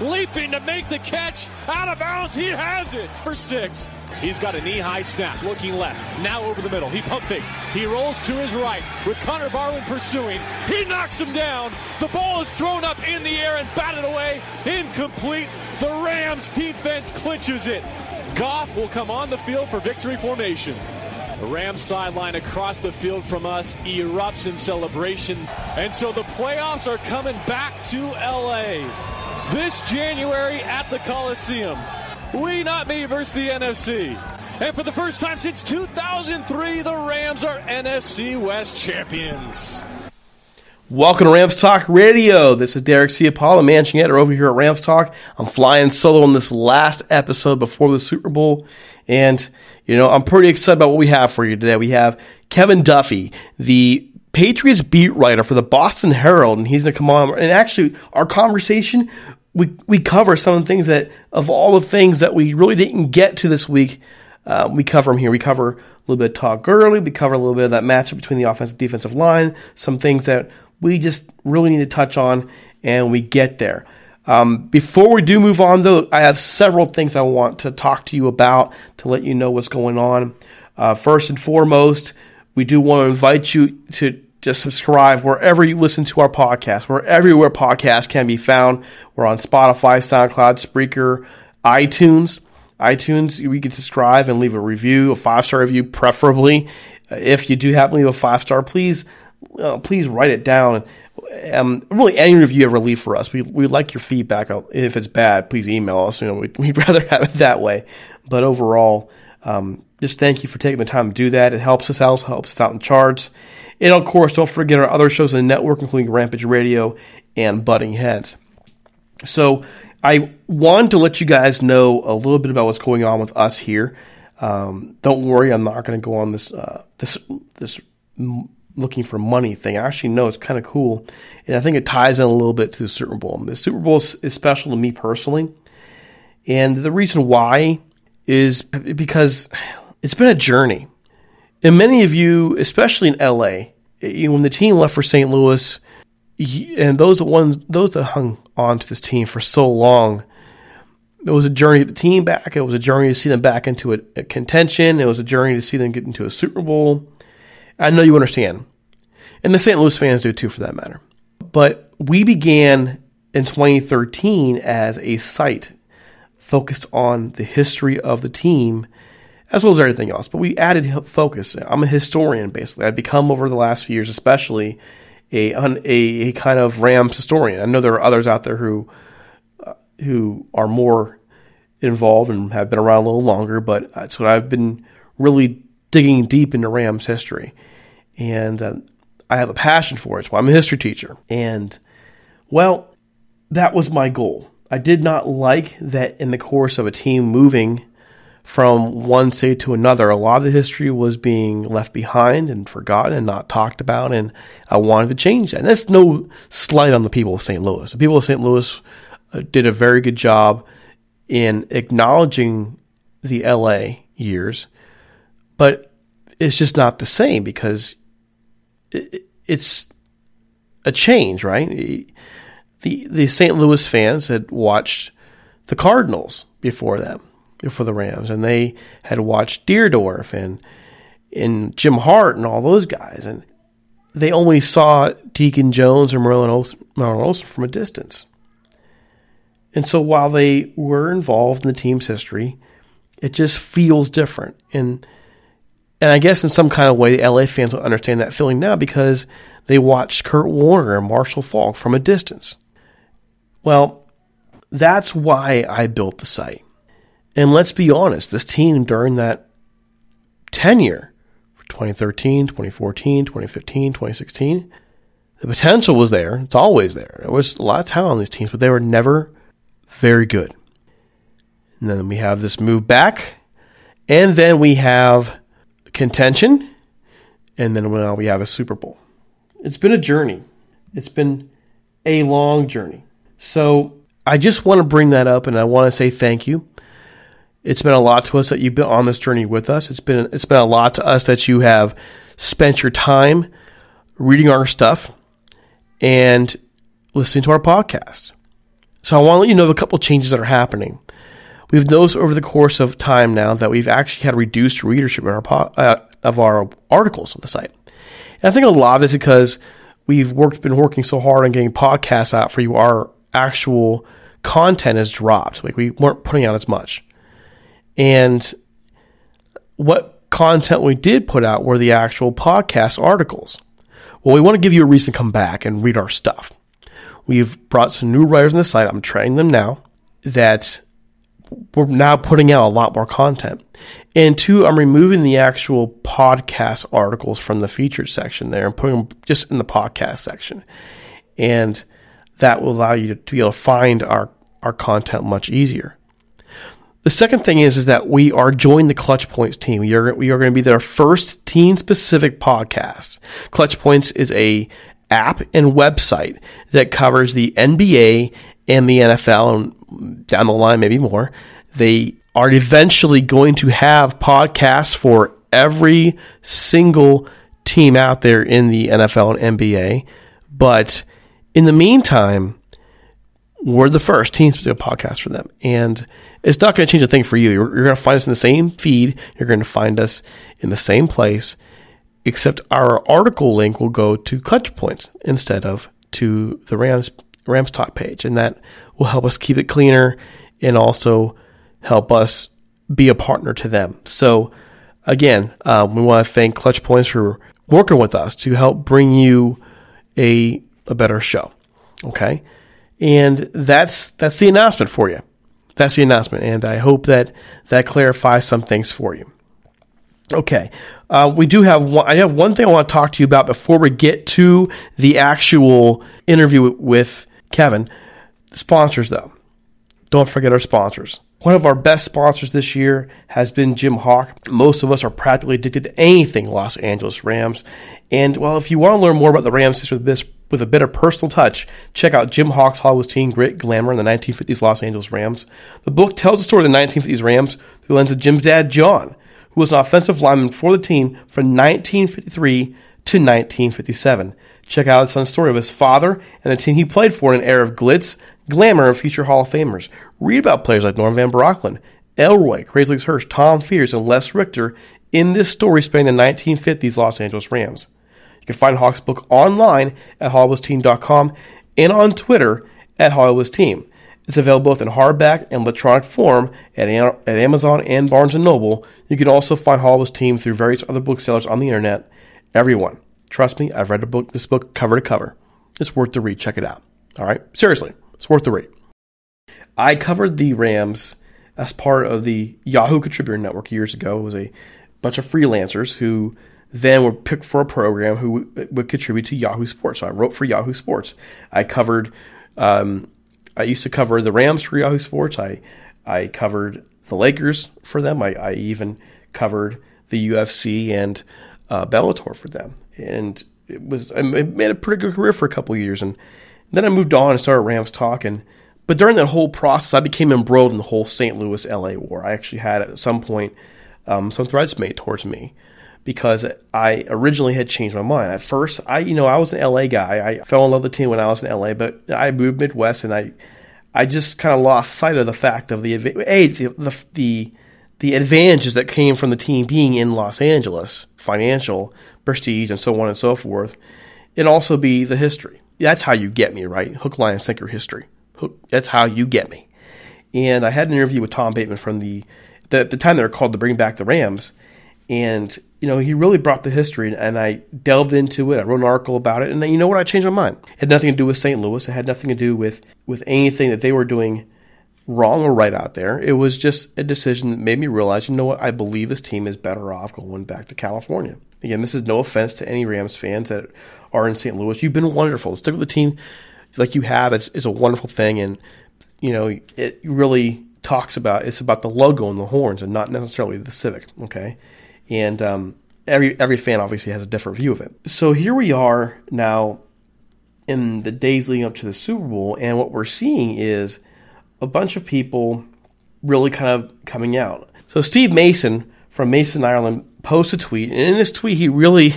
leaping to make the catch. Out of bounds, he has it for six. He's got a knee-high snap, looking left. Now over the middle. He pump fakes. He rolls to his right with Connor Barwin pursuing. He knocks him down. The ball is thrown up in the air and batted away. Incomplete. The Rams defense clinches it. Goff will come on the field for victory formation. Rams sideline across the field from us erupts in celebration. And so the playoffs are coming back to LA this January at the Coliseum. We not me versus the NFC. And for the first time since 2003, the Rams are NFC West champions. Welcome to Rams Talk Radio. This is Derek Ciapala, managing editor over here at Rams Talk. I'm flying solo on this last episode before the Super Bowl. And, you know, I'm pretty excited about what we have for you today. We have Kevin Duffy, the Patriots beat writer for the Boston Herald, and he's going to come on. And actually, our conversation, we, we cover some of the things that, of all the things that we really didn't get to this week, uh, we cover them here. We cover a little bit of Todd Gurley. We cover a little bit of that matchup between the offensive defensive line, some things that we just really need to touch on, and we get there. Um, before we do move on, though, I have several things I want to talk to you about to let you know what's going on. Uh, first and foremost, we do want to invite you to just subscribe wherever you listen to our podcast. We're everywhere podcasts can be found. We're on Spotify, SoundCloud, Spreaker, iTunes. iTunes, you can subscribe and leave a review, a five star review, preferably. If you do happen to leave a five star, please uh, please write it down. Um, really, any review ever leave for us, we we like your feedback. If it's bad, please email us. You know, we'd, we'd rather have it that way. But overall, um, just thank you for taking the time to do that. It helps us out, helps us out in charts. And of course, don't forget our other shows in the network, including Rampage Radio and Butting Heads. So I wanted to let you guys know a little bit about what's going on with us here. Um, don't worry, I'm not going to go on this uh, this this looking for money thing. I actually know it's kind of cool, and I think it ties in a little bit to the Super Bowl. The Super Bowl is, is special to me personally, and the reason why is because it's been a journey. And many of you, especially in LA, eh, when the team left for St. Louis, and those ones, those that hung on to this team for so long, it was a journey the team back. It was a journey to see them back into a, a contention. It was a journey to see them get into a Super Bowl. I know you understand. And the St. Louis fans do too, for that matter. But we began in 2013 as a site focused on the history of the team as well as everything else. But we added focus. I'm a historian, basically. I've become, over the last few years especially, a, a, a kind of Rams historian. I know there are others out there who, uh, who are more involved and have been around a little longer, but so I've been really digging deep into Rams history. And uh, I have a passion for it. So I'm a history teacher. And, well, that was my goal. I did not like that in the course of a team moving from one state to another, a lot of the history was being left behind and forgotten and not talked about. And I wanted to change that. And that's no slight on the people of St. Louis. The people of St. Louis uh, did a very good job in acknowledging the LA years, but it's just not the same because it's a change, right? The the St. Louis fans had watched the Cardinals before them, before the Rams, and they had watched Dierdorf and and Jim Hart and all those guys, and they only saw Deacon Jones or Merlin Olsen, Merlin Olsen from a distance. And so while they were involved in the team's history, it just feels different. And and I guess in some kind of way, LA fans will understand that feeling now because they watched Kurt Warner and Marshall Faulk from a distance. Well, that's why I built the site. And let's be honest, this team during that tenure, 2013, 2014, 2015, 2016, the potential was there. It's always there. There was a lot of talent on these teams, but they were never very good. And then we have this move back, and then we have contention, and then we have a Super Bowl. It's been a journey. It's been a long journey. So I just want to bring that up, and I want to say thank you. It's been a lot to us that you've been on this journey with us. It's been it's been a lot to us that you have spent your time reading our stuff and listening to our podcast. So I want to let you know of a couple changes that are happening. We've noticed over the course of time now that we've actually had reduced readership of our, uh, of our articles on the site. And I think a lot of it is because we've worked, been working so hard on getting podcasts out for you. Our actual content has dropped. Like we weren't putting out as much. And what content we did put out were the actual podcast articles. Well, we want to give you a reason to come back and read our stuff. We've brought some new writers on the site. I'm training them now that we're now putting out a lot more content. And two, I'm removing the actual podcast articles from the featured section there and putting them just in the podcast section. And that will allow you to, be able to find our, our content much easier. The second thing is, is that we are joining the Clutch Points team. We are, we are going to be their first team specific podcast. Clutch Points is a app and website that covers the NBA and the NFL and down the line, maybe more. They are eventually going to have podcasts for every single team out there in the NFL and NBA. But in the meantime, we're the first team specific podcast for them. And it's not going to change a thing for you. You're, you're going to find us in the same feed. You're going to find us in the same place, except our article link will go to Clutch Points instead of to the Rams Rams Talk page, and that will help us keep it cleaner and also help us be a partner to them. So, again, um, we want to thank Clutch Points for working with us to help bring you a a better show. Okay, and that's that's the announcement for you. That's the announcement, and I hope that that clarifies some things for you. Okay, uh, we do have one. I have one thing I want to talk to you about before we get to the actual interview with Kevin. Sponsors, though. Don't forget our sponsors. One of our best sponsors this year has been Jim Hock. Most of us are practically addicted to anything Los Angeles Rams. And well, if you want to learn more about the Rams with this with a bit of personal touch, check out Jim Hock's Hollywood Team Grit, Glamour, in the 1950s Los Angeles Rams. The book tells the story of the 1950s Rams through the lens of Jim's dad, John, who was an offensive lineman for the team from 1953 to 1957. Check out his son's story of his father and the team he played for in an era of glitz, glamour, of future Hall of Famers. Read about players like Norm Van Brocklin, Elroy, Crazy Legs Hirsch, Tom Fears, and Les Richter in this story spanning the 1950s Los Angeles Rams. You can find Hock's book online at HollywoodTeam.com and on Twitter at HollywoodTeam. It's available both in hardback and electronic form at, at Amazon and Barnes & Noble. You can also find Hollywood's Team through various other booksellers on the internet. Everyone, trust me, I've read book, this book cover to cover. It's worth the read. Check it out. All right? Seriously, it's worth the read. I covered the Rams as part of the Yahoo Contributor Network years ago. It was a bunch of freelancers who then were picked for a program who would contribute to Yahoo Sports. So I wrote for Yahoo Sports. I covered. Um, I used to cover the Rams for Yahoo Sports. I I covered the Lakers for them. I, I even covered the UFC and uh, Bellator for them, and it was I made a pretty good career for a couple years. And then I moved on and started Rams talking. But during that whole process, I became embroiled in the whole St. Louis LA war. I actually had at some point um, some threats made towards me because I originally had changed my mind. At first, I you know I was an LA guy. I fell in love with the team when I was in LA, but I moved Midwest and I I just kind of lost sight of the fact of the a the, the the the advantages that came from the team being in Los Angeles, financial prestige, and so on and so forth, and also be the history. That's how you get me, right? Hook, line, and sinker history. Hook, that's how you get me. And I had an interview with Tom Bateman from the the, the time they were called to bring back the Rams, and you know he really brought the history, and I delved into it. I wrote an article about it, and then you know what? I changed my mind. It had nothing to do with St. Louis. It had nothing to do with with anything that they were doing wrong or right out there. It was just a decision that made me realize, you know what? I believe this team is better off going back to California. Again, this is no offense to any Rams fans that are in St. Louis. You've been wonderful. Stick with the team like you have is, is a wonderful thing, and you know it really talks about it's about the logo and the horns and not necessarily the Civic. Okay, and um, every every fan obviously has a different view of it. So here we are now in the days leading up to the Super Bowl, and what we're seeing is a bunch of people really kind of coming out. So Steve Mason from Mason Ireland posts a tweet, and in this tweet he really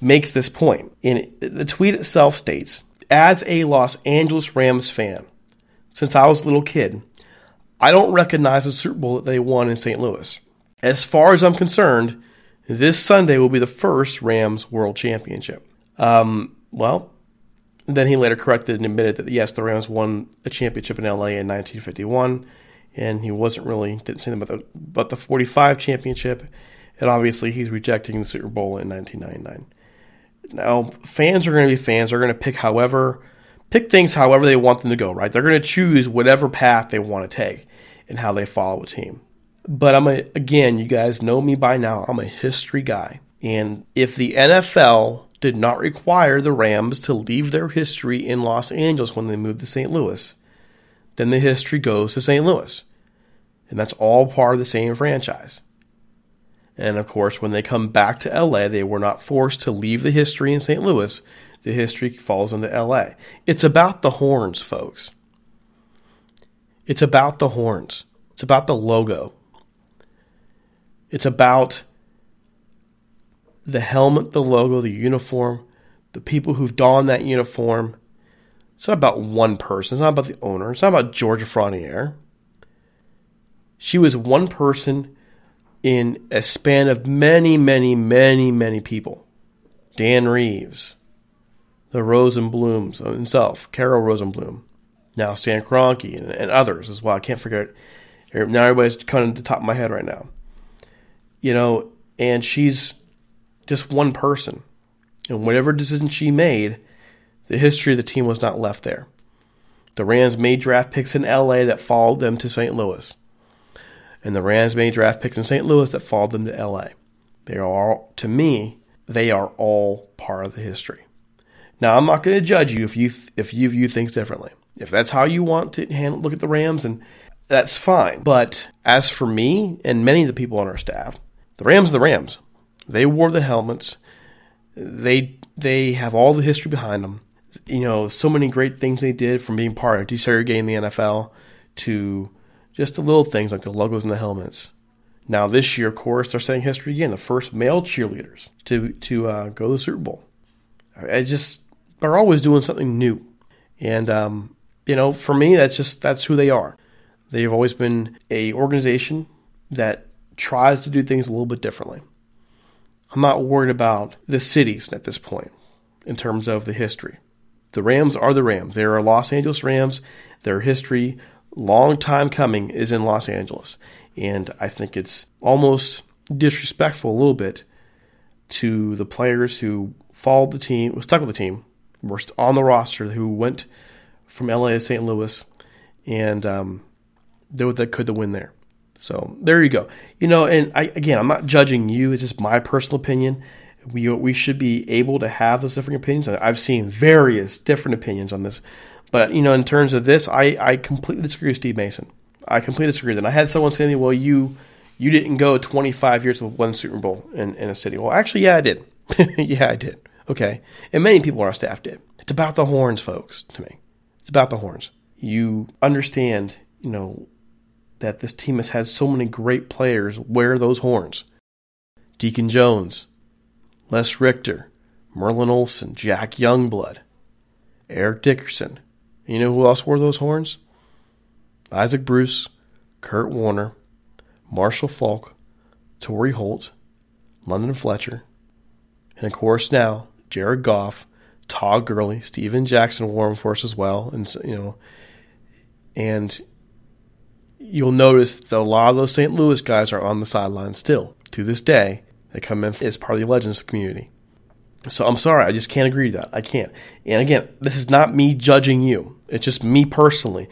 makes this point. And the tweet itself states, "As a Los Angeles Rams fan, since I was a little kid, I don't recognize the Super Bowl that they won in St. Louis. As far as I'm concerned, this Sunday will be the first Rams World Championship. Um, well, then he later corrected and admitted that yes, the Rams won a championship in LA in 1951, and he wasn't really didn't say about the but the 45 championship, and obviously he's rejecting the Super Bowl in 1999. Now, fans are going to be fans. They're going to pick however pick things however they want them to go, right? They're going to choose whatever path they want to take and how they follow a team. But I'm a, again, you guys know me by now. I'm a history guy. And if the NFL did not require the Rams to leave their history in Los Angeles when they moved to St. Louis, then the history goes to St. Louis. And that's all part of the same franchise. And of course, when they come back to LA, they were not forced to leave the history in St. Louis the history falls into LA. It's about the horns, folks. It's about the horns. It's about the logo. It's about the helmet, the logo, the uniform, the people who've donned that uniform. It's not about one person. It's not about the owner. It's not about Georgia Frontiere. She was one person in a span of many, many, many, many people. Dan Reeves, the Rosenblooms himself, Carroll Rosenbloom, now Stan Kroenke, and, and, others as well. I can't forget. Now everybody's coming to the top of my head right now. You know, and she's just one person. And whatever decision she made, the history of the team was not left there. The Rams made draft picks in LA that followed them to St. Louis. And the Rams made draft picks in St. Louis that followed them to LA. They are all, to me, they are all part of the history. Now, I'm not going to judge you if you if you view things differently. If that's how you want to handle, look at the Rams, and that's fine. But as for me and many of the people on our staff, the Rams are the Rams. They wore the helmets. They they have all the history behind them. You know, so many great things they did from being part of desegregating the NFL to just the little things like the logos and the helmets. Now this year, of course, they're setting history again. The first male cheerleaders to to uh, go to the Super Bowl. I just they're always doing something new. And um, you know, for me, that's just that's who they are. They've always been a organization that tries to do things a little bit differently. I'm not worried about the cities at this point in terms of the history. The Rams are the Rams. They are Los Angeles Rams. Their history, long time coming, is in Los Angeles. And I think it's almost disrespectful a little bit to the players who followed the team, was stuck with the team, were on the roster who went from LA to St. Louis and um, did what they could to win there. So there you go. You know, and I, again, I'm not judging you. It's just my personal opinion. We we should be able to have those different opinions. I've seen various different opinions on this, but you know, in terms of this, I I completely disagree with Steve Mason. I completely disagree with that. I had someone say to me, "Well, you you didn't go 25 years with one Super Bowl in, in a city." Well, actually, yeah, I did. yeah, I did. Okay, and many people on our staff did. It's about the horns, folks. To me, it's about the horns. You understand, you know, that this team has had so many great players wear those horns. Deacon Jones, Les Richter, Merlin Olsen, Jack Youngblood, Eric Dickerson. You know who else wore those horns? Isaac Bruce, Kurt Warner, Marshall Faulk, Torry Holt, London Fletcher, and of course now Jared Goff, Todd Gurley, Steven Jackson wore them for us as well, and you know, and you'll notice that a lot of those St. Louis guys are on the sideline still to this day. They come in as part of the Legends community. So I'm sorry, I just can't agree to that. I can't. And again, this is not me judging you. It's just me personally.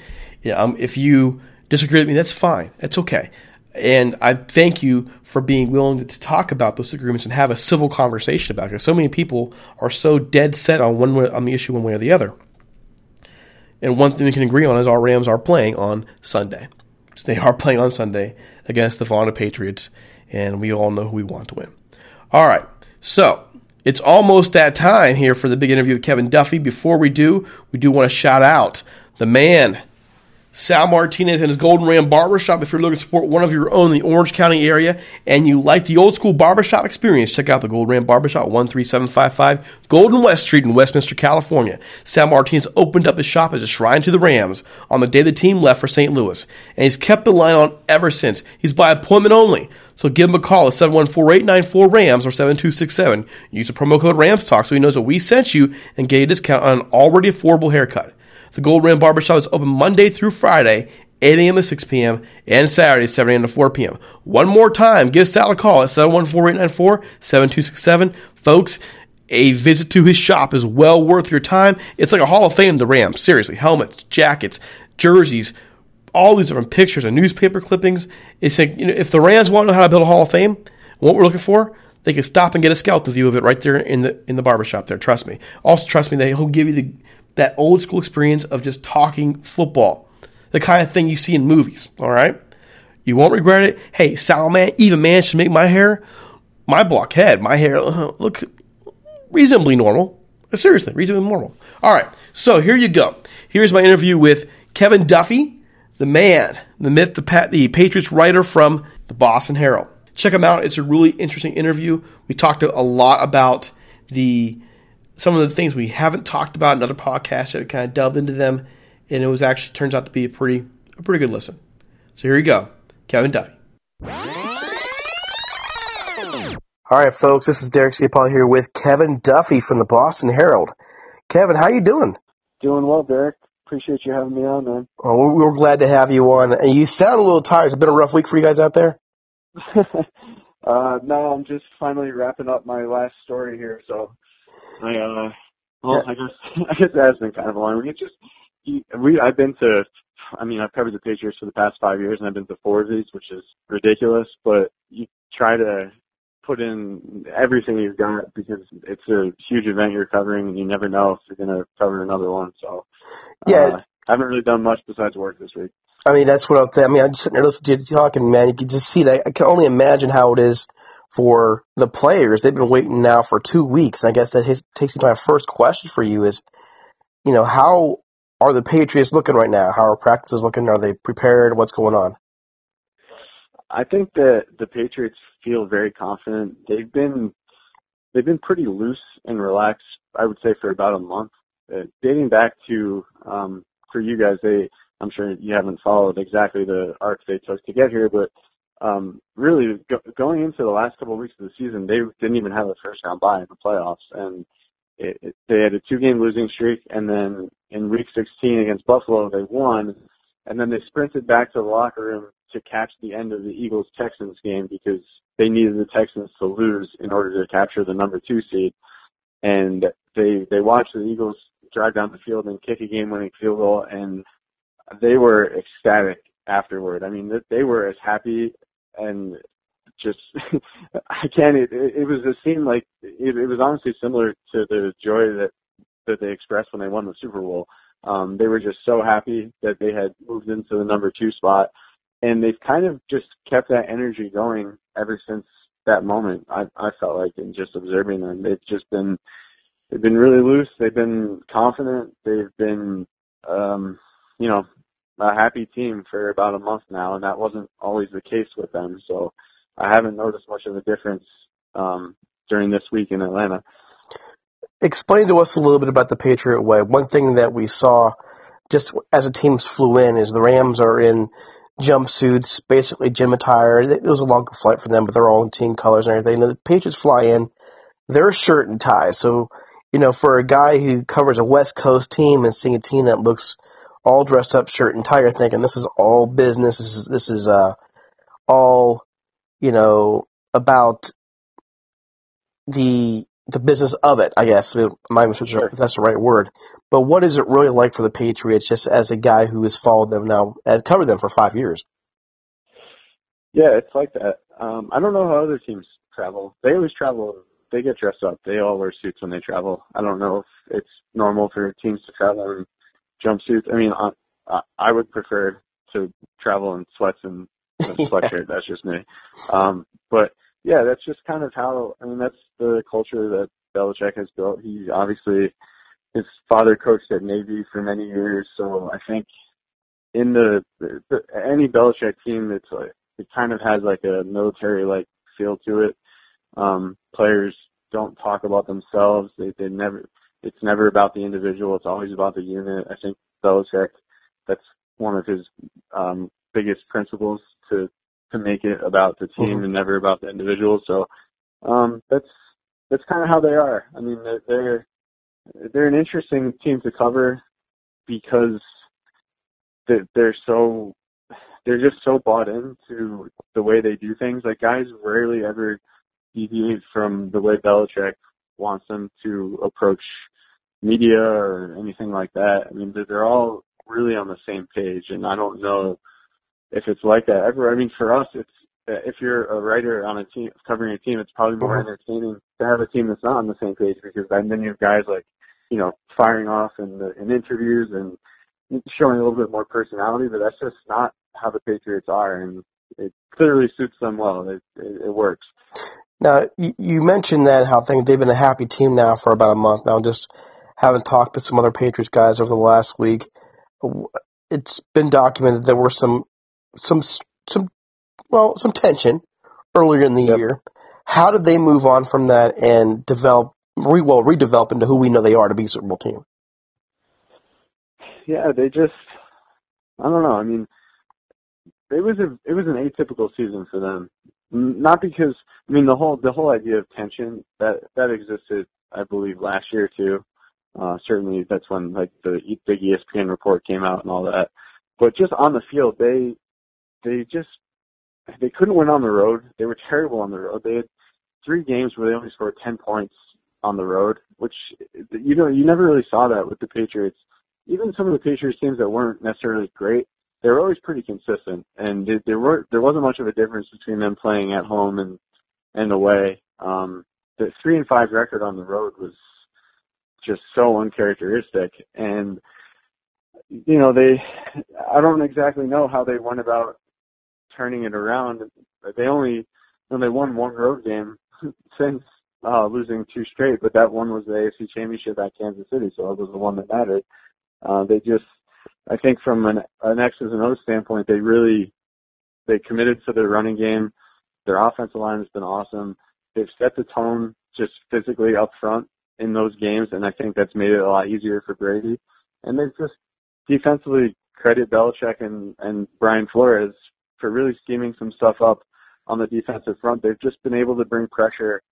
Um, if you disagree with me, that's fine. That's okay. And I thank you for being willing to, talk about those agreements and have a civil conversation about it. So many people are so dead set on one way, on the issue one way or the other. And one thing we can agree on is our Rams are playing on Sunday. They are playing on Sunday against the Florida Patriots, and we all know who we want to win. All right, so it's almost that time here for the big interview with Kevin Duffy. Before we do, we do want to shout out the man Sal Martinez and his Golden Ram Barbershop. If you're looking to support one of your own in the Orange County area and you like the old school barbershop experience, check out the Golden Ram Barbershop, 13755 Golden West Street in Westminster, California. Sal Martinez opened up his shop as a shrine to the Rams on the day the team left for St. Louis, and he's kept the line on ever since. He's by appointment only. So give him a call at 714-894-RAMS or 7267. Use the promo code RAMSTALK so he knows that we sent you and get a discount on an already affordable haircut. The Gold Ram Barbershop is open Monday through Friday, 8 a.m. to 6 p.m., and Saturday, 7 a.m. to 4 p.m. One more time, give Sal a call at 714-894-7267. Folks, a visit to his shop is well worth your time. It's like a Hall of Fame, the Rams. Seriously, helmets, jackets, jerseys, all these different pictures and newspaper clippings. It's like, you know, if the Rams want to know how to build a Hall of Fame, what we're looking for, they can stop and get a scalp view of it right there in the in the barbershop there. Trust me. Also, trust me, they, he'll give you the that old school experience of just talking football, the kind of thing you see in movies. All right, you won't regret it. Hey, Salman even managed to make my hair, my block head, my hair uh, look reasonably normal. Seriously, reasonably normal. All right, so here you go. Here's my interview with Kevin Duffy, the man, the myth, the, pat, the Patriots writer from the Boston Herald. Check him out. It's a really interesting interview. We talked a lot about the some of the things we haven't talked about in other podcasts that we kind of delved into them, and it was actually turns out to be a pretty a pretty good listen. So here you go, Kevin Duffy. All right, folks, this is Derek Ciapala here with Kevin Duffy from the Boston Herald. Kevin, how you doing? Doing well, Derek. Appreciate you having me on, man. Oh, we're glad to have you on. And you sound a little tired. It's been a rough week for you guys out there. uh, no, I'm just finally wrapping up my last story here, so I uh, well, yeah. I guess I guess that has been kind of alarming. It's just we I've been to I mean I've covered the Patriots for the past five years and I've been to four of these, which is ridiculous. But you try to put in everything you've got because it's a huge event you're covering and you never know if you're going to cover another one. So yeah, uh, I haven't really done much besides work this week. I mean, that's what I'm. Th- I mean, I'm just sitting there listening to you talking, man. You can just see that. I can only imagine how it is for the players. They've been waiting now for two weeks. And I guess that takes me to my first question for you is, you know, how are the Patriots looking right now? How are practices looking? Are they prepared? What's going on? I think that the Patriots feel very confident. They've been they've been pretty loose and relaxed. I would say for about a month, uh, dating back to um, for you guys. They I'm sure you haven't followed exactly the arc they took to get here, but um, really go, going into the last couple of weeks of the season, they didn't even have a first round bye in the playoffs, and it, it, they had a two game losing streak, and then in week 16 against Buffalo, they won, and then they sprinted back to the locker room to catch the end of the Eagles Texans game because they needed the Texans to lose in order to capture the number two seed, and they they watched the Eagles drive down the field and kick a game winning field goal, and they were ecstatic afterward. I mean, they were as happy and just I can't. It, it was a scene like it, it was honestly similar to the joy that that they expressed when they won the Super Bowl. Um, they were just so happy that they had moved into the number two spot, and they've kind of just kept that energy going ever since that moment. I, I felt like in just observing them, they've just been they've been really loose. They've been confident. They've been um, you know a happy team for about a month now, and that wasn't always the case with them. So I haven't noticed much of a difference um, during this week in Atlanta. Explain to us a little bit about the Patriot Way. One thing that we saw just as the teams flew in is the Rams are in jumpsuits, basically gym attire. It was a longer flight for them, but they're all in team colors and everything. The Patriots fly in, they're shirt and tie. So, you know, for a guy who covers a West Coast team and seeing a team that looks all dressed up, shirt and tie, thinking this is all business. This is this is uh all you know about the the business of it, I guess. I'm sure that's the right word. But what is it really like for the Patriots, just as a guy who has followed them now and covered them for five years? Yeah, it's like that. Um, I don't know how other teams travel. They always travel. They get dressed up. They all wear suits when they travel. I don't know if it's normal for teams to travel in jumpsuits. I mean, I, I would prefer to travel in sweats and, and sweatshirt. That's just me. Um, but yeah, that's just kind of how. I mean, that's the culture that Belichick has built. He obviously his father coached at Navy for many years, so I think in the, the, the any Belichick team, it's like it kind of has like a military like feel to it. Um, players don't talk about themselves. They they never. It's never about the individual. It's always about the unit. I think Belichick. That's one of his um, biggest principles to to make it about the team mm-hmm. and never about the individual. So um, that's that's kind of how they are. I mean, they're, they're they're an interesting team to cover because they're, they're so they're just so bought into the way they do things. Like guys rarely ever deviate from the way Belichick wants them to approach media or anything like that. I mean, they're all really on the same page, and I don't know if it's like that ever. I mean, for us, it's if you're a writer on a team covering a team, it's probably more entertaining to have a team that's not on the same page because then you have guys like you know firing off in the in interviews and showing a little bit more personality. But that's just not how the Patriots are, and it clearly suits them well. It it, it works. Now you mentioned that how things they've been a happy team now for about a month now. Just having talked to some other Patriots guys over the last week, it's been documented there were some some some well some tension earlier in the yep. year. How did they move on from that and develop, re, well, redevelop into who we know they are to be a Super Bowl team? Yeah, they just, I don't know. I mean, it was a it was an atypical season for them. Not because I mean the whole the whole idea of tension that that existed I believe last year too. Uh, certainly that's when like the big ESPN report came out and all that. But just on the field, they they just they couldn't win on the road. They were terrible on the road. They had three games where they only scored ten points on the road, which you know you never really saw that with the Patriots. Even some of the Patriots teams that weren't necessarily great, they were always pretty consistent, and there were there wasn't much of a difference between them playing at home and and away. Um, the three and five record on the road was just so uncharacteristic, and you know they I don't exactly know how they went about turning it around. They only you know, they won one road game since uh, losing two straight, but that one was the AFC Championship at Kansas City, so it was the one that mattered. Uh, they just, I think, from an, an X's and O's standpoint, they really they committed to their running game. Their offensive line has been awesome. They've set the tone just physically up front in those games, and I think that's made it a lot easier for Brady. And they've just defensively credit Belichick and and Brian Flores for really scheming some stuff up on the defensive front. They've just been able to bring pressure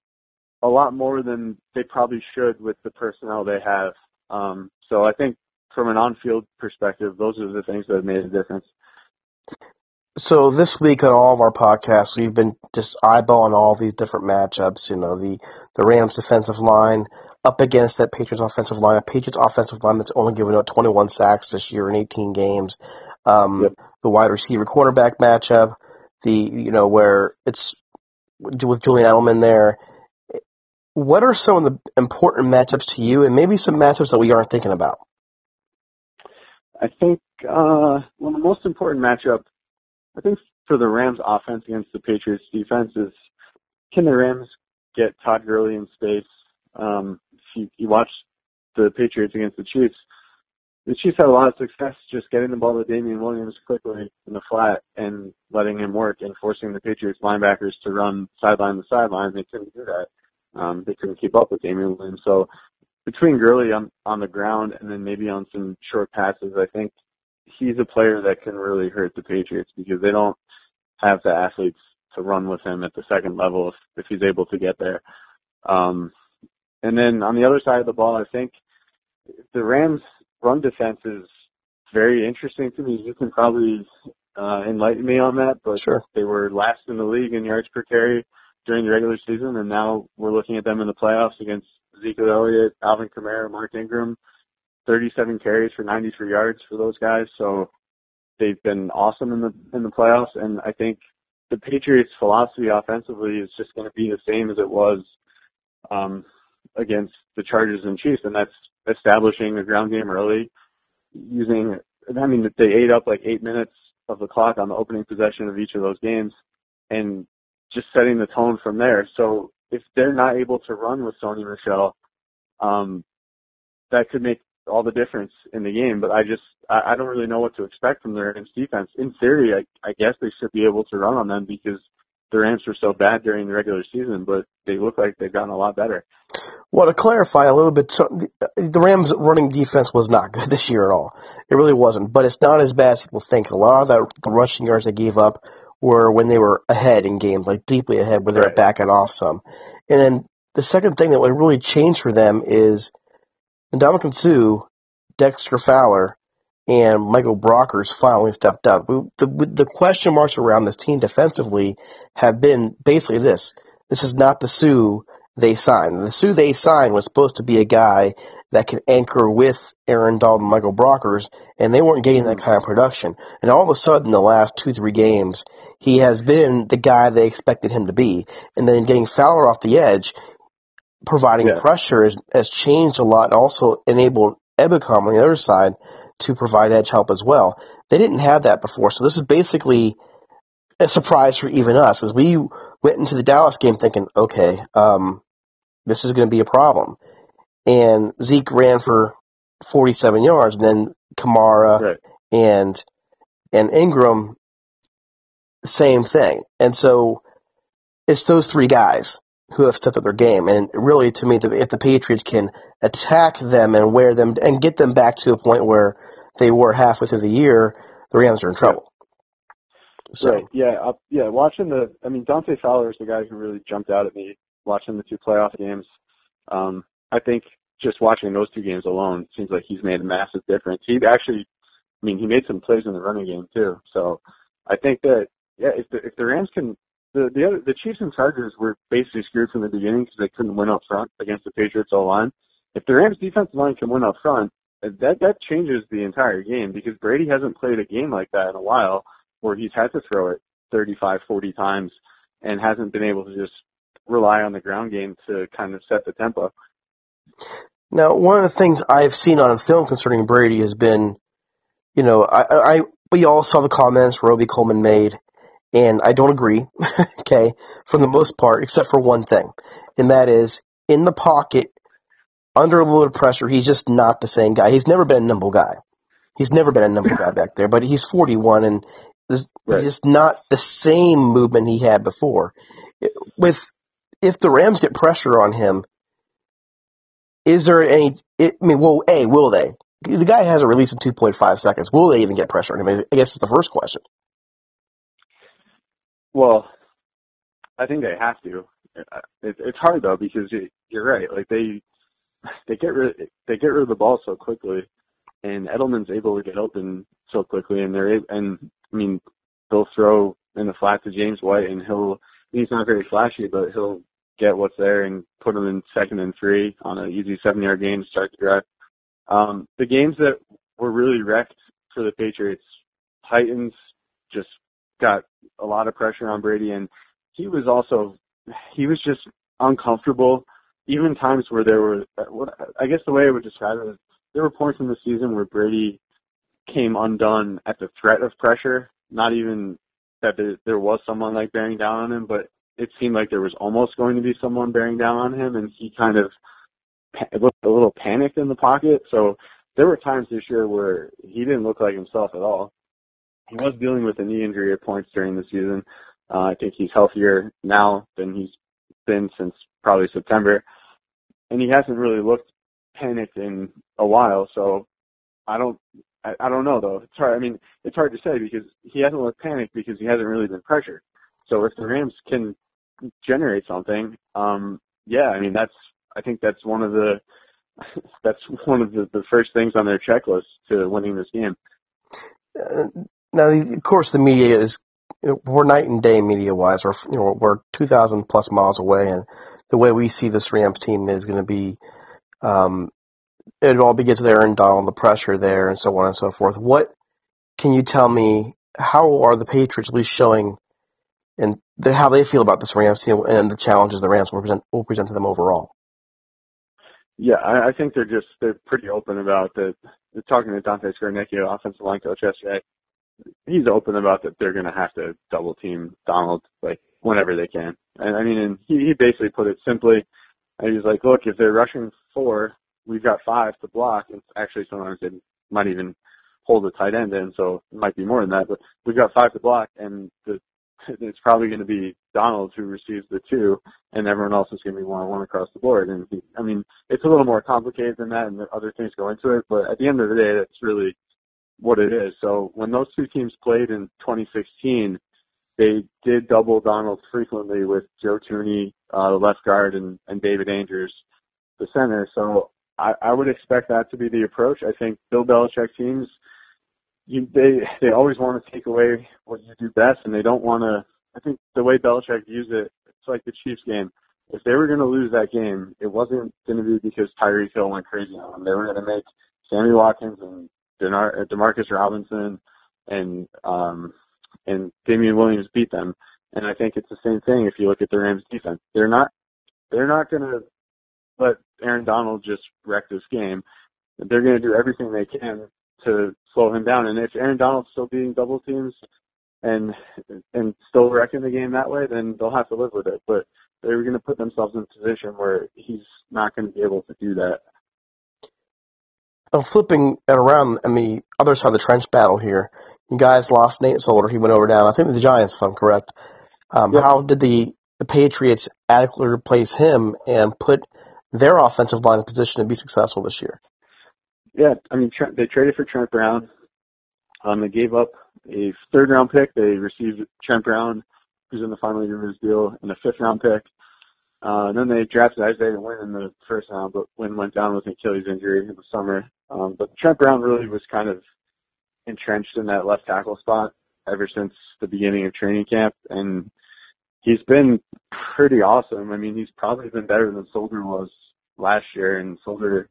a lot more than they probably should with the personnel they have. Um, so I think from an on-field perspective, those are the things that have made a difference. So this week on all of our podcasts, we've been just eyeballing all these different matchups. You know, the the Rams defensive line up against that Patriots offensive line, a Patriots offensive line that's only given up 21 sacks this year in 18 games um, yep. the wide receiver cornerback matchup, the you know where it's with Julian Edelman there. What are some of the important matchups to you, and maybe some matchups that we aren't thinking about? I think uh, of the most important matchup, I think for the Rams offense against the Patriots defense is can the Rams get Todd Gurley in space? Um, if you, you watch the Patriots against the Chiefs, the Chiefs had a lot of success just getting the ball to Damien Williams quickly in the flat and letting him work and forcing the Patriots linebackers to run sideline to sideline. They couldn't do that. Um, they couldn't keep up with Damien Williams. So between Gurley on, on the ground and then maybe on some short passes, I think he's a player that can really hurt the Patriots because they don't have the athletes to run with him at the second level if, if he's able to get there. Um, and then on the other side of the ball, I think the Rams run defense is very interesting to me. You can probably uh, enlighten me on that, but sure. they were last in the league in yards per carry during the regular season, and now we're looking at them in the playoffs against Ezekiel Elliott, Alvin Kamara, Mark Ingram, 37 carries for 93 yards for those guys. So they've been awesome in the in the playoffs, and I think the Patriots' philosophy offensively is just going to be the same as it was um, against the Chargers and Chiefs, and that's establishing a ground game early, using, I mean, they ate up like eight minutes of the clock on the opening possession of each of those games and just setting the tone from there. So if they're not able to run with Sony Michel, um, that could make all the difference in the game. But I just, I, I don't really know what to expect from the Rams defense. In theory, I, I guess they should be able to run on them because the Rams were so bad during the regular season, but they look like they've gotten a lot better. Well, to clarify a little bit, so the Rams' running defense was not good this year at all. It really wasn't, but it's not as bad as people think. A lot of the, the rushing yards they gave up were when they were ahead in games, like deeply ahead, where they're right. backing off some. And then the second thing that would really change for them is Ndamukong Suh, Dexter Fowler, and Michael Brockers finally stepped up. We, the, the question marks around this team defensively have been basically this. This is not the Suh they signed. The Suh they signed was supposed to be a guy that could anchor with Aaron Donald, Michael Brockers, and they weren't getting that kind of production. And all of a sudden, the last two, three games, he has been the guy they expected him to be. And then getting Fowler off the edge, providing yeah. pressure has, has changed a lot and also enabled Ebukam on the other side to provide edge help as well. They didn't have that before, so this is basically a surprise for even us as we went into the Dallas game thinking, okay, um, this is going to be a problem. And Zeke ran for 47 yards, and then Kamara right. and and Ingram, same thing. And so it's those three guys who have stepped up their game. And really, to me, if the Patriots can attack them and wear them and get them back to a point where they were halfway through the year, the Rams are in trouble. So right. yeah, uh, yeah. Watching the, I mean, Dante Fowler is the guy who really jumped out at me watching the two playoff games. Um, I think just watching those two games alone seems like he's made a massive difference. He actually, I mean, he made some plays in the running game too. So I think that yeah, if the if the Rams can, the the other the Chiefs and Chargers were basically screwed from the beginning because they couldn't win up front against the Patriots O line. If the Rams defensive line can win up front, that that changes the entire game because Brady hasn't played a game like that in a while where he's had to throw it 35, 40 times and hasn't been able to just rely on the ground game to kind of set the tempo. Now, one of the things I've seen on film concerning Brady has been, you know, I, I we all saw the comments Robey Coleman made, and I don't agree, okay, for the most part, except for one thing, and that is in the pocket, under a little pressure, he's just not the same guy. He's never been a nimble guy. He's never been a nimble guy back there, but he's 41 and there's right. just not the same movement he had before. With if the Rams get pressure on him, is there any? It, I mean, well, a will they? The guy has a release in 2.5 seconds. Will they even get pressure on him? I guess it's the first question. Well, I think they have to. It, it's hard though because you're right. Like they they get rid they get rid of the ball so quickly, and Edelman's able to get open so quickly, and they're and I mean they'll throw in the flat to James White, and he'll he's not very flashy, but he'll get what's there and put them in second and three on an easy seven yard gain to start the drive. Um, the games that were really wrecked for the Patriots Titans just got a lot of pressure on Brady, and he was also he was just uncomfortable. Even times where there were, I guess the way I would describe it is, there were points in the season where Brady came undone at the threat of pressure. Not even that there, there was someone like bearing down on him, but it seemed like there was almost going to be someone bearing down on him, and he kind of looked a little panicked in the pocket. So there were times this year where he didn't look like himself at all. He was dealing with a knee injury at points during the season. Uh, I think he's healthier now than he's been since probably September, and he hasn't really looked panicked in a while. So I don't, I, I don't know though. It's hard. I mean, it's hard to say because he hasn't looked panicked because he hasn't really been pressured. So if the Rams can generate something, um, yeah, I mean that's, I think that's one of the, that's one of the, the first things on their checklist to winning this game. Uh, now, of course, the media is we're night and day media wise. We're you know we're two thousand plus miles away, and the way we see this Rams team is going to be, um, it all begins there and Donald, the pressure there, and so on and so forth. What can you tell me? How are the Patriots at least showing, and the, how they feel about this Rams team and the challenges the Rams will present will present to them overall? Yeah, I, I think they're just they're pretty open about that. Talking to Dante Scarnecchia, offensive line coach yesterday, he's open about that they're going to have to double team Donald like whenever they can. And I mean, and he, he basically put it simply. And he's like, look, if they're rushing four, we've got five to block. And actually, sometimes they might even hold the tight end in, so it might be more than that. But we've got five to block, and the, it's probably going to be Donald who receives the two, and everyone else is going to be one on one across the board. And he, I mean, it's a little more complicated than that, and other things go into it. But at the end of the day, that's really what it is. So when those two teams played in 2016, they did double Donald frequently with Joe Thuney, uh, the left guard, and, and David Andrews, the center. So I, I would expect that to be the approach. I think Bill Belichick teams, you, they they always want to take away what you do best, and they don't want to. I think the way Belichick views it, it's like the Chiefs game. If they were going to lose that game, it wasn't going to be because Tyreek Hill went crazy on them. They were going to make Sammy Watkins and Denar- Demarcus Robinson and um, and Damien Williams beat them. And I think it's the same thing if you look at the Rams defense. They're not they're not going to let Aaron Donald just wreck this game. They're going to do everything they can to slow him down. And if Aaron Donald's still beating double teams and and still wrecking the game that way, then they'll have to live with it. But they're going to put themselves in a position where he's not going to be able to do that. I'm flipping it around on the other side of the trench battle here. You guys lost Nate Solder. He went over down. I think the Giants, if I'm correct. Um, How did the, the Patriots adequately replace him and put their offensive line in position to be successful this year? Yeah, I mean, they traded for Trent Brown. Um, they gave up a third round pick. They received Trent Brown, who's in the final year of his deal, and a fifth round pick. Uh, and then they drafted Isaiah Wynn in the first round, but Wynn went down with an Achilles injury in the summer. Um, but Trent Brown really was kind of entrenched in that left tackle spot ever since the beginning of training camp, and he's been pretty awesome. I mean, he's probably been better than Solder was last year, and Solder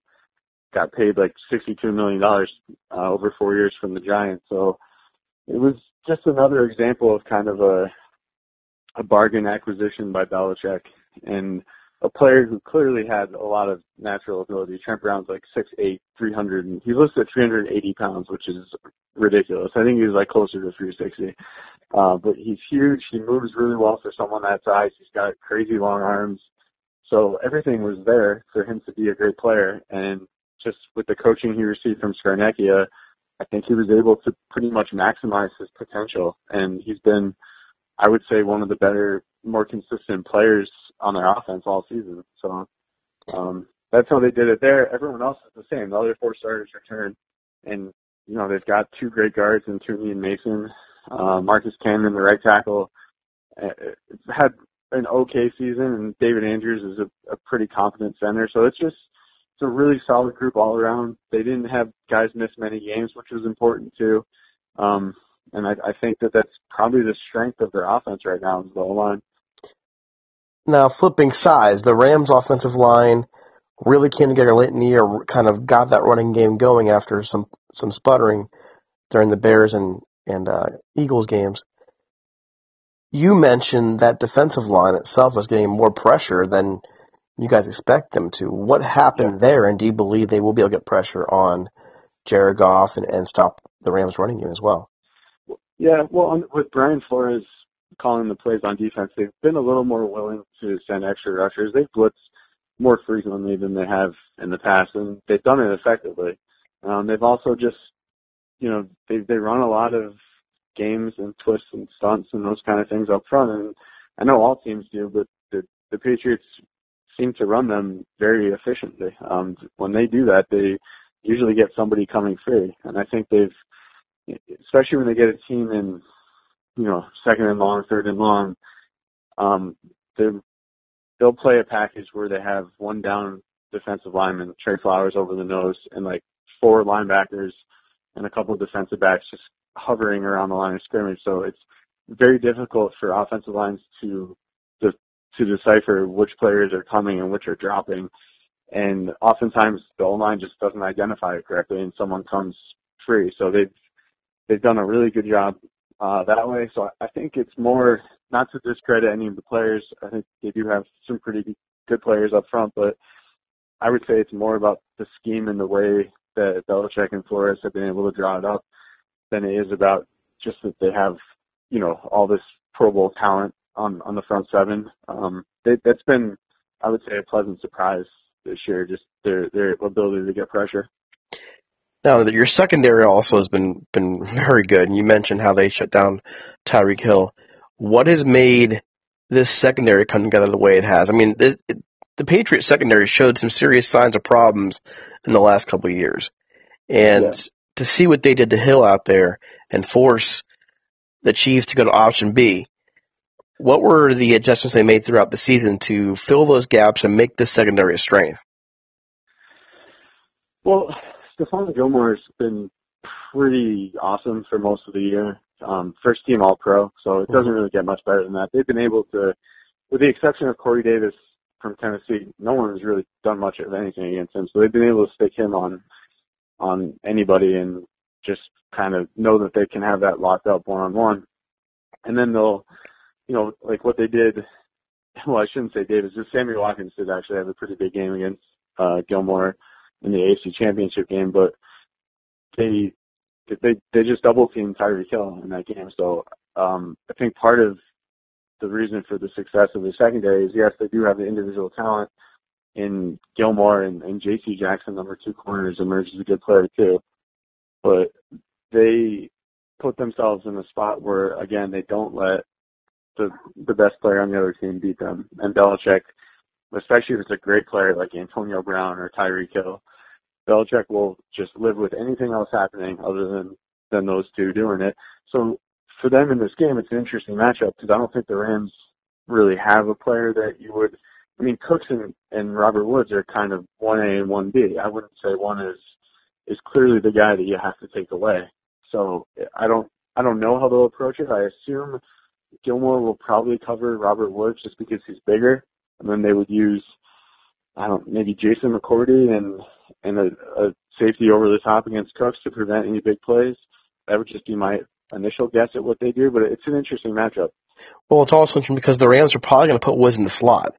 got paid like $62 million uh, over four years from the Giants. So it was just another example of kind of a a bargain acquisition by Belichick and a player who clearly had a lot of natural ability. Trent Brown's like six eight, three hundred, and he's listed at 380 pounds, which is ridiculous. I think he's like closer to 360. Uh, but he's huge. He moves really well for someone that size. He's got crazy long arms. So everything was there for him to be a great player. And just with the coaching he received from Scarnecchia, I think he was able to pretty much maximize his potential. And he's been, I would say, one of the better, more consistent players on their offense all season. So um, that's how they did it there. Everyone else is the same. The other four starters return, and you know they've got two great guards in Thuney and Mason. Uh, Marcus Cannon, the right tackle, uh, had an okay season, and David Andrews is a, a pretty competent center. So it's just it's a really solid group all around. They didn't have guys miss many games, which was important too. Um, and I, I think that that's probably the strength of their offense right now is the O line. Now, flipping sides, the Rams' offensive line really came together late in the year, kind of got that running game going after some some sputtering during the Bears and and uh, Eagles games. You mentioned that defensive line itself was getting more pressure than you guys expect them to. What happened there, and do you believe they will be able to get pressure on Jared Goff and, and stop the Rams running game as well? Yeah, well, with Brian Flores calling the plays on defense, they've been a little more willing to send extra rushers. They've blitzed more frequently than they have in the past, and they've done it effectively. Um, they've also just, you know, they they run a lot of games and twists and stunts and those kind of things up front, and I know all teams do, but the the Patriots seem to run them very efficiently. Um, when they do that, they usually get somebody coming free, and I think they've, especially when they get a team in, you know, second and long, third and long, um, they're they'll play a package where they have one down defensive lineman, Trey Flowers over the nose, and like four linebackers and a couple of defensive backs just hovering around the line of scrimmage. So it's very difficult for offensive lines to to, decipher which players are coming and which are dropping. And oftentimes the line just doesn't identify it correctly, and someone comes free. So they've they've done a really good job uh, that way. So I think it's more not to discredit any of the players. I think they do have some pretty good players up front, but I would say it's more about the scheme and the way that Belichick and Flores have been able to draw it up than it is about just that they have, you know, all this Pro Bowl talent on on the front seven. Um, they, that's been, I would say, a pleasant surprise this year. Just their their ability to get pressure. Now, your secondary also has been been very good. And you mentioned how they shut down Tyreek Hill. What has made this secondary come together the way it has? I mean, it, it, the Patriots secondary showed some serious signs of problems in the last couple of years, and yeah. to see what they did to Hill out there and force the Chiefs to go to option B. What were the adjustments they made throughout the season to fill those gaps and make this secondary a strength? Well, Stephon Gilmore's been pretty awesome for most of the year. Um, first team All Pro, so it doesn't really get much better than that. They've been able to, with the exception of Corey Davis from Tennessee, no one has really done much of anything against him. So they've been able to stick him on on anybody and just kind of know that they can have that locked up one on one. And then they'll, you know, like what they did. Well, I shouldn't say Davis. Just Sammy Watkins did actually have a pretty big game against uh, Gilmore in the AFC Championship game, but they they they just double teamed Tyreek Hill in that game. So um, I think part of the reason for the success of the secondary is yes, they do have the individual talent in Gilmore and, and J.C. Jackson, number two corners, emerges as a good player too. But they put themselves in a spot where again they don't let the the best player on the other team beat them. And Belichick, especially if it's a great player like Antonio Brown or Tyreek Hill, Belichick will just live with anything else happening other than than those two doing it. So for them in this game, it's an interesting matchup because I don't think the Rams really have a player that you would. I mean, Cooks and, and Robert Woods are kind of one A and one B. I wouldn't say one is is clearly the guy that you have to take away. So I don't I don't know how they'll approach it. I assume Gilmore will probably cover Robert Woods just because he's bigger, and then they would use I don't maybe Jason McCourty and and a, a safety over the top against Cooks to prevent any big plays. That would just be my initial guess at what they do, but it's an interesting matchup. Well, it's also interesting because the Rams are probably going to put Woods in the slot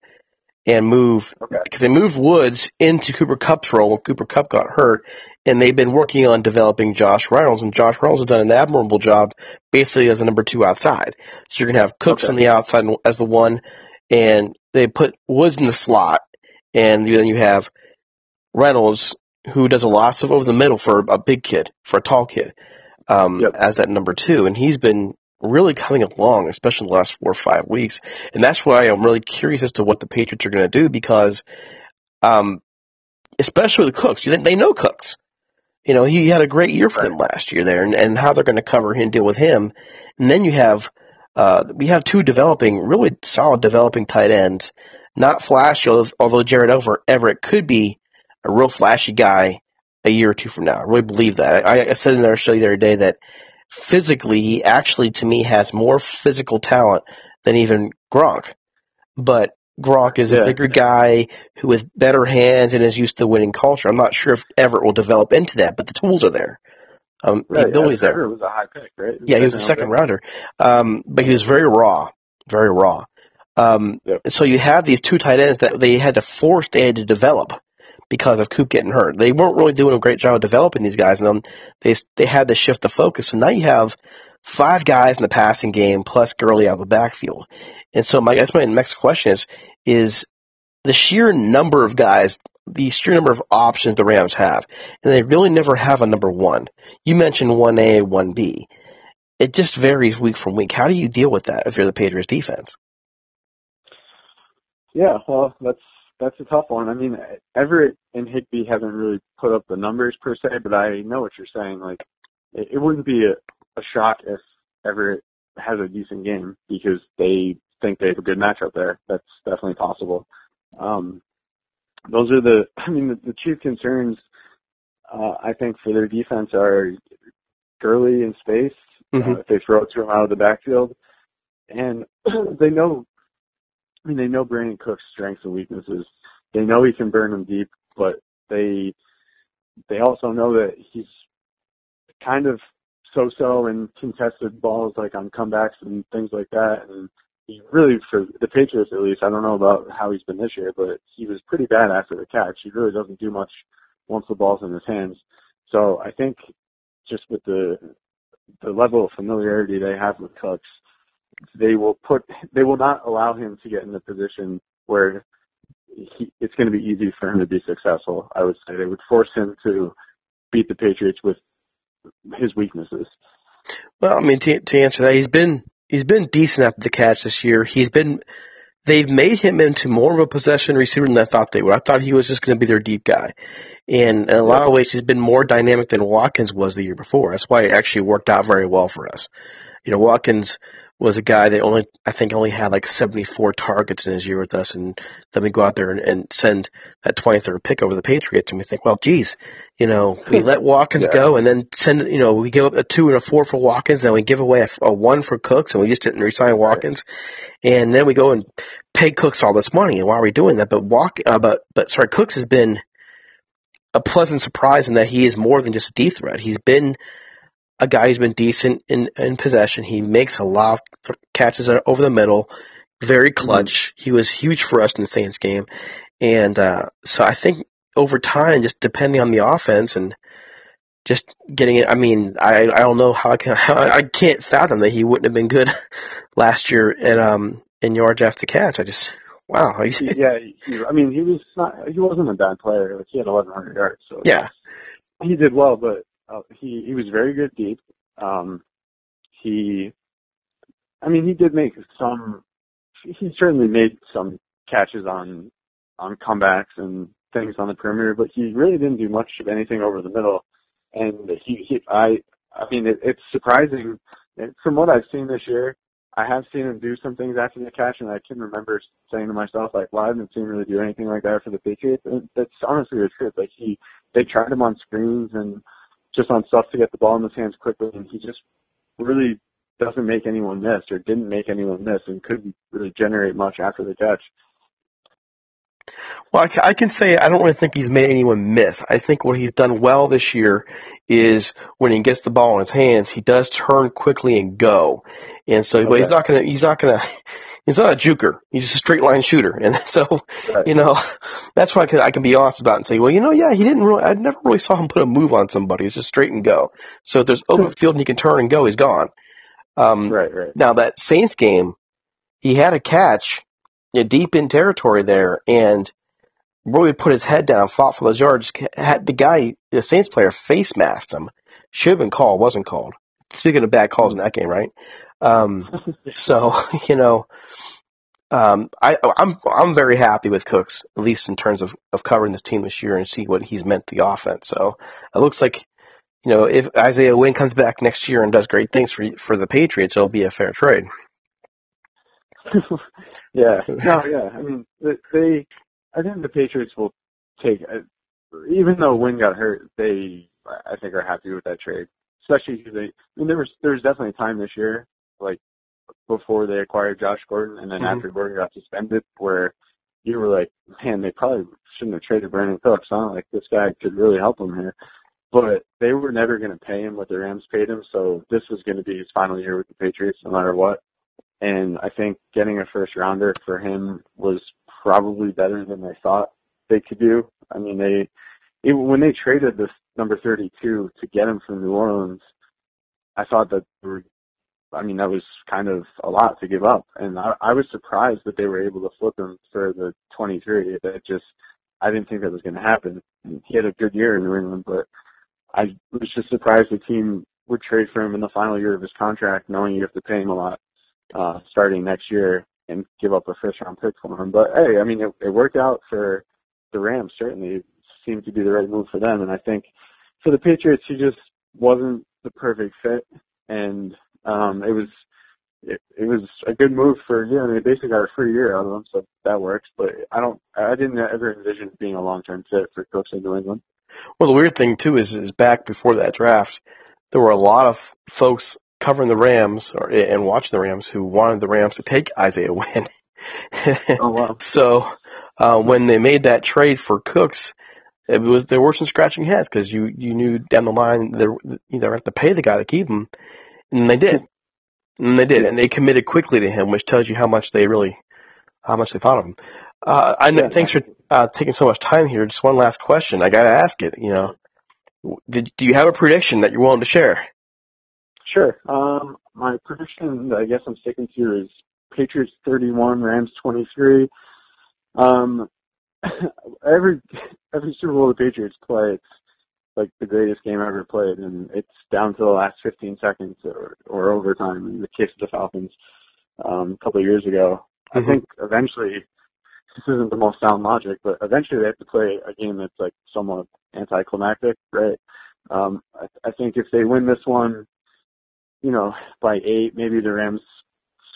and move because they moved Woods into Cooper Kupp's role when Cooper Kupp got hurt, and they've been working on developing Josh Reynolds, and Josh Reynolds has done an admirable job basically as a number two outside. So you're going to have Cooks okay. on the outside as the one, and they put Woods in the slot, and then you have Reynolds who does a lot of stuff over the middle for a big kid, for a tall kid, um, yep. as that number two, and he's been really coming along, especially in the last four or five weeks. And that's why I'm really curious as to what the Patriots are going to do because, um, especially the Cooks, they know Cooks. You know, he had a great year for them last year there, and, and how they're going to cover him, deal with him. And then you have, uh, we have two developing, really solid developing tight ends. Not flashy, although Gerald Everett could be a real flashy guy a year or two from now. I really believe that. I, I said in our show the other day that physically, he actually, to me, has more physical talent than even Gronk. But Gronk is a bigger guy who with better hands and is used to winning culture. I'm not sure if Everett will develop into that, but the tools are there. Um, Right, the abilities yeah, there. Trevor was a high pick, right? Yeah, he was a second rounder, um, but he was very raw, very raw. Um, Yep. So you have these two tight ends that they had to force they had to develop because of Coop getting hurt. They weren't really doing a great job of developing these guys, and then they they had to shift the focus. So now you have five guys in the passing game plus Gurley out of the backfield. And so my guess my next question is is the sheer number of guys, the sheer number of options the Rams have, and they really never have a number one. You mentioned one A, one B it just varies week from week. How do you deal with that if you're the Patriots defense? Yeah, well, that's that's a tough one. I mean, Everett and Higbee haven't really put up the numbers per se, but I know what you're saying. Like, it, it wouldn't be a, a shock if Everett has a decent game because they think they have a good matchup there. That's definitely possible. Um, those are the, I mean, the, the chief concerns. Uh, I think for their defense are Gurley in space. Mhm. Uh, if they throw it to him out of the backfield, and they know I mean, they know Brandin Cooks' strengths and weaknesses. They know he can burn them deep, but they they also know that he's kind of so-so in contested balls, like on comebacks and things like that. And he really, for the Patriots at least, I don't know about how he's been this year, but he was pretty bad after the catch. He really doesn't do much once the ball's in his hands. So I think just with the the level of familiarity they have with Cooks, they will put they will not allow him to get in the position where he, it's going to be easy for him to be successful. I would say they would force him to beat the Patriots with his weaknesses. Well, I mean, to, to answer that, he's been he's been decent after the catch this year. He's been they've made him into more of a possession receiver than I thought they would. I thought he was just going to be their deep guy, and in a lot of ways, he's been more dynamic than Watkins was the year before. That's why it actually worked out very well for us. You know, Watkins was a guy that only I think only had like 74 targets in his year with us, and then we go out there and, and send that 23rd pick over the Patriots, and we think, well, geez, you know, we let Watkins Yeah. go, and then send, you know, we give up a two and a four for Watkins, and we give away a, a one for Cooks, and we just didn't resign Watkins, and then we go and pay Cooks all this money, and why are we doing that? But Walk, uh, but but sorry, Cooks has been a pleasant surprise in that he is more than just a D threat. He's been a guy who's been decent in, in possession. He makes a lot of catches over the middle, very clutch. He was huge for us in the Saints game, and uh, so I think over time, just depending on the offense and just getting it. I mean, I I don't know how I can how, I can't fathom that he wouldn't have been good last year in um in yards after catch. I just wow. yeah, he, I mean, he was not he wasn't a bad player. Like he had 1100 yards, so Yeah. he did well. But uh, he he was very good deep. Um, he, I mean, he did make some. He certainly made some catches on on comebacks and things on the perimeter, but he really didn't do much of anything over the middle. And he, he I, I mean, it, it's surprising. From what I've seen this year, I have seen him do some things after the catch, and I can remember saying to myself, like, well, I haven't seen him really do anything like that for the Patriots. And that's honestly the truth. Like, he, they tried him on screens and just on stuff to get the ball in his hands quickly, and he just really doesn't make anyone miss or didn't make anyone miss and couldn't really generate much after the catch. Well, I I can say I don't really think he's made anyone miss. I think what he's done well this year is when he gets the ball in his hands, he does turn quickly and go. And so, but he's not gonna, he's not gonna, he's not a juker. He's just a straight line shooter. And so, Right. you know, that's why I can, I can be honest about it and say, well, you know, yeah, he didn't really, I never really saw him put a move on somebody. It's just straight and go. So if there's open field and he can turn and go, he's gone. Um, Right, right. now that Saints game, he had a catch know, deep in territory there, and really put his head down, fought for those yards. Had the guy, the Saints player, face masked him. Should have been called, wasn't called. Speaking of bad calls in that game, right? Um, so you know, um, I, I'm I'm very happy with Cooks, at least in terms of, of covering this team this year and see what he's meant to the offense. So it looks like, you know, if Isaiah Wynn comes back next year and does great things for for the Patriots, it'll be a fair trade. yeah, no, yeah. I mean, they, they I think the Patriots will take, uh, even though Wynn got hurt, they, I think, are happy with that trade. Especially because they, I mean, there was there was definitely a time this year, like before they acquired Josh Gordon, and then Mhm. after Gordon got suspended, where you were like, man, they probably shouldn't have traded Brandin Cooks. Huh? Like this guy could really help them here. but they were never going to pay him what the Rams paid him, so this was going to be his final year with the Patriots, no matter what. And I think getting a first rounder for him was probably better than they thought they could do. I mean, they even when they traded this number 32 to get him from New Orleans, I thought that were, I mean, that was kind of a lot to give up. And I, I was surprised that they were able to flip him for the 23. That just, I didn't think that was going to happen. He had a good year in New England, but I was just surprised the team would trade for him in the final year of his contract, knowing you have to pay him a lot uh, starting next year and give up a first round pick for him. But hey, I mean, it, it worked out for the Rams. Certainly, it seemed to be the right move for them. And I think for the Patriots, he just wasn't the perfect fit, and um, it was it, it was a good move for know, they basically got a free year out of him, so that works. But I don't, I didn't ever envision being a long term fit for Cooks in New England. Well, the weird thing too is, is back before that draft, there were a lot of folks covering the Rams or, and watching the Rams who wanted the Rams to take Isaiah Wynn. oh wow! So uh, when they made that trade for Cooks, it was there were some scratching heads because you you knew down the line they either have to pay the guy to keep him, and they did, and they did, and they committed quickly to him, which tells you how much they really how much they thought of him. Uh, I know, thanks for uh, taking so much time here. Just one last question. I got to ask it. You know, did, do you have a prediction that you're willing to share? Sure. Um, my prediction I guess I'm sticking to is Patriots 31, Rams 23. Um, every every Super Bowl the Patriots play, it's like the greatest game ever played, and it's down to the last 15 seconds or, or overtime. In the case of the Falcons, um, a couple of years ago, mm-hmm. I think eventually this isn't the most sound logic, but eventually they have to play a game that's like somewhat anticlimactic, right? Um, I, I think if they win this one, you know, by eight, maybe the Rams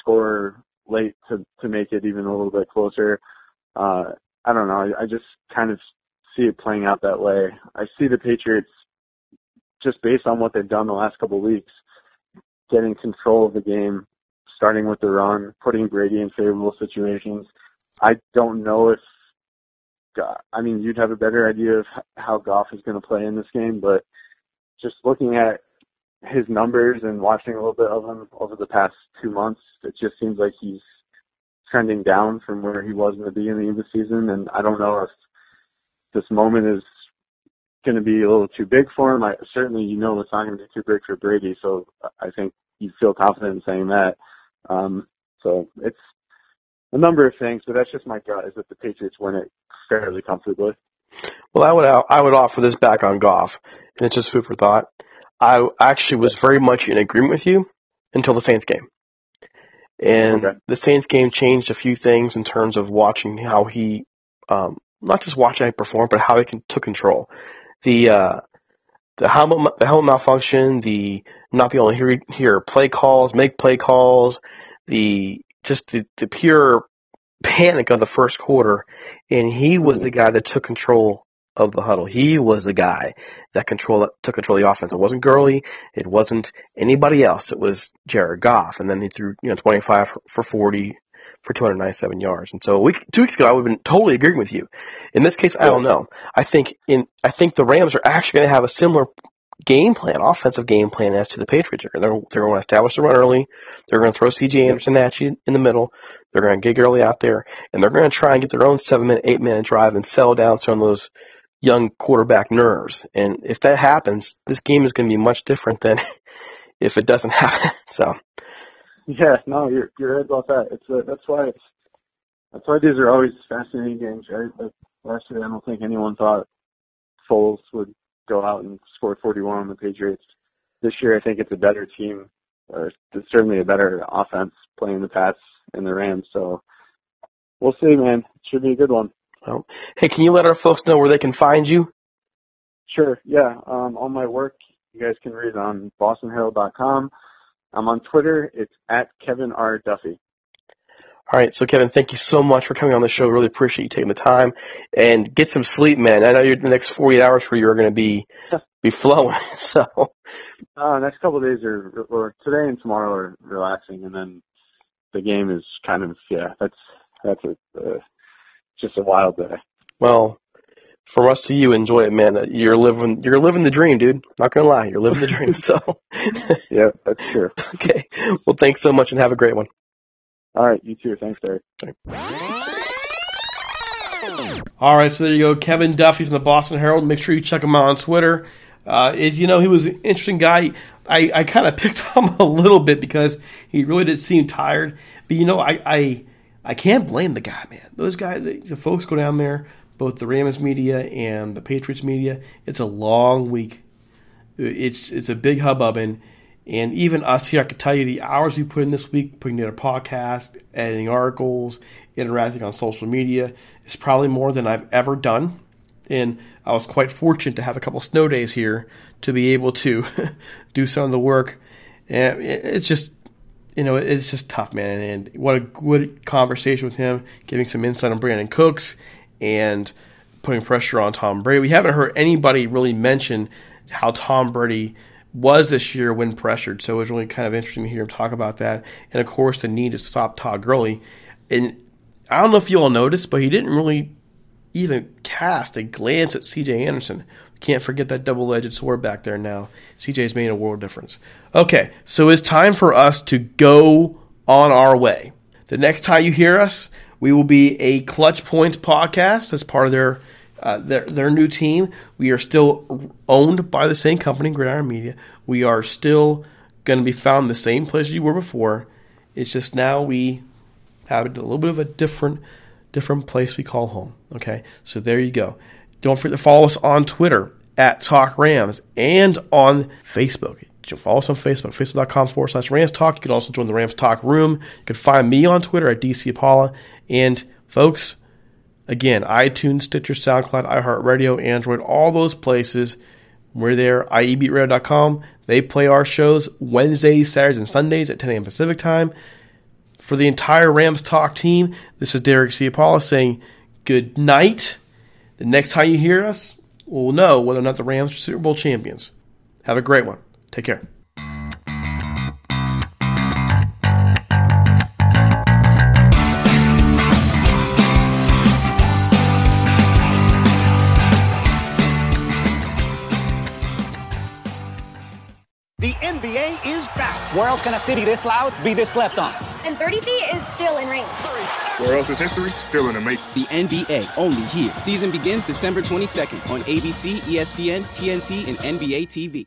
score late to to make it even a little bit closer. Uh, I don't know. I, I just kind of see it playing out that way. I see the Patriots just based on what they've done the last couple of weeks, getting control of the game, starting with the run, putting Brady in favorable situations. I don't know if, I mean, you'd have a better idea of how Goff is going to play in this game, but just looking at his numbers and watching a little bit of him over the past two months, it just seems like he's trending down from where he was in the beginning of the season. And I don't know if this moment is going to be a little too big for him. I certainly, you know, it's not going to be too big for Brady. So I think you feel confident in saying that. Um, so it's a number of things, but that's just my gut is that the Patriots win it fairly comfortably. Well, I would I would offer this back on Goff, and it's just food for thought. I actually was very much in agreement with you until the Saints game. And okay. the Saints game changed a few things in terms of watching how he, um, not just watching how he performed, but how he can, took control. The, uh, the helmet, the helmet malfunction, the not being able to hear, hear play calls, make play calls, the, just the, the pure panic of the first quarter. And he was the guy that took control of the huddle. He was the guy that control took control of the offense. It wasn't Gurley. It wasn't anybody else. It was Jared Goff. And then he threw, you know, 25 for 40 for 297 yards. And so a week, two weeks ago, I would have been totally agreeing with you. In this case, I don't know. I think in, I think the Rams are actually going to have a similar game plan, offensive game plan as to the Patriots. They're, they're going to establish the run early. They're going to throw C.J. Anderson at you in the middle. They're going to get Gurley out there, and they're going to try and get their own seven minute, eight minute drive and sell down some of those young quarterback nerves. And if that happens, this game is going to be much different than if it doesn't happen. So. Yeah, no, you're you're right about that. It's uh, that's why it's that's why these are always fascinating games, right? Like last year, I don't think anyone thought Foles would go out and score 41 on the Patriots. This year, I think it's a better team, or it's certainly a better offense playing the Pats and the Rams. So we'll see, man. It should be a good one. Well, hey, can you let our folks know where they can find you? Sure. Yeah. Um, all my work, you guys can read on bostonherald.com. I'm on Twitter. It's at Kevin R. Duffy. All right. So, Kevin, thank you so much for coming on the show. Really appreciate you taking the time and get some sleep, man. I know you're the next 48 hours for you are going to be be flowing. So, uh, next couple of days are, or today and tomorrow are relaxing, and then the game is kind of yeah. That's that's a, uh, just a wild day. Well, from us to you, enjoy it, man. You're living, you're living the dream, dude. Not gonna lie, you're living the dream. So, yeah, that's true. okay. Well, thanks so much, and have a great one. All right, you too. Thanks, Derek. All right, so there you go. Kevin Duffy from the Boston Herald. Make sure you check him out on Twitter. Uh, is you know he was an interesting guy. I, I kind of picked on him a little bit because he really did seem tired. But you know I I, I can't blame the guy, man. Those guys, the, folks go down there, both the Rams media and the Patriots media. It's a long week. It's it's a big hubbub and and even us here, I could tell you the hours we put in this week, putting together podcast, editing articles, interacting on social media is probably more than I've ever done. And I was quite fortunate to have a couple snow days here to be able to do some of the work. And it's just, you know, it's just tough, man. And what a good conversation with him, giving some insight on Brandin Cooks and putting pressure on Tom Brady. We haven't heard anybody really mention how Tom Brady was this year when pressured. So it was really kind of interesting to hear him talk about that. And of course, the need to stop Todd Gurley. And I don't know if you all noticed, but he didn't really even cast a glance at CJ Anderson. Can't forget that double edged sword back there now. CJ's made a world difference. Okay, so it's time for us to go on our way. The next time you hear us, we will be a Clutch Points podcast as part of their uh, their their new team. We are still owned by the same company, Gridiron Media. We are still going to be found the same place you were before. It's just now we have a little bit of a different different place we call home. Okay, so there you go. Don't forget to follow us on Twitter at Talk Rams and on Facebook. You can follow us on Facebook, facebook.com forward slash Rams Talk. You can also join the Rams Talk room. You can find me on Twitter at DC Apollo. And folks, Again, iTunes, Stitcher, SoundCloud, iHeartRadio, Android, all those places. We're there, IEBeatRadio.com. They play our shows Wednesdays, Saturdays, and Sundays at 10 a.m. Pacific time. For the entire Rams Talk team, this is Derek Ciapala saying good night. The next time you hear us, we'll know whether or not the Rams are Super Bowl champions. Have a great one. Take care. The NBA is back. Where else can a city this loud be this slept on? And 30 feet is still in range. Where else is history still in the making? The NBA, only here. Season begins December 22nd on ABC, ESPN, TNT, and NBA TV.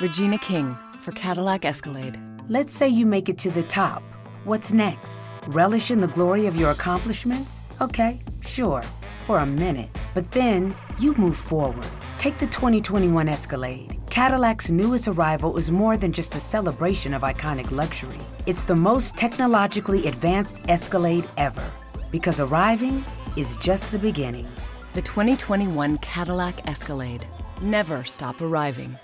Regina King for Cadillac Escalade. Let's say you make it to the top. What's next? Relish in the glory of your accomplishments? Okay, sure, for a minute. But then you move forward. Take the 2021 Escalade. Cadillac's newest arrival is more than just a celebration of iconic luxury. It's the most technologically advanced Escalade ever. Because arriving is just the beginning. The 2021 Cadillac Escalade. Never stop arriving.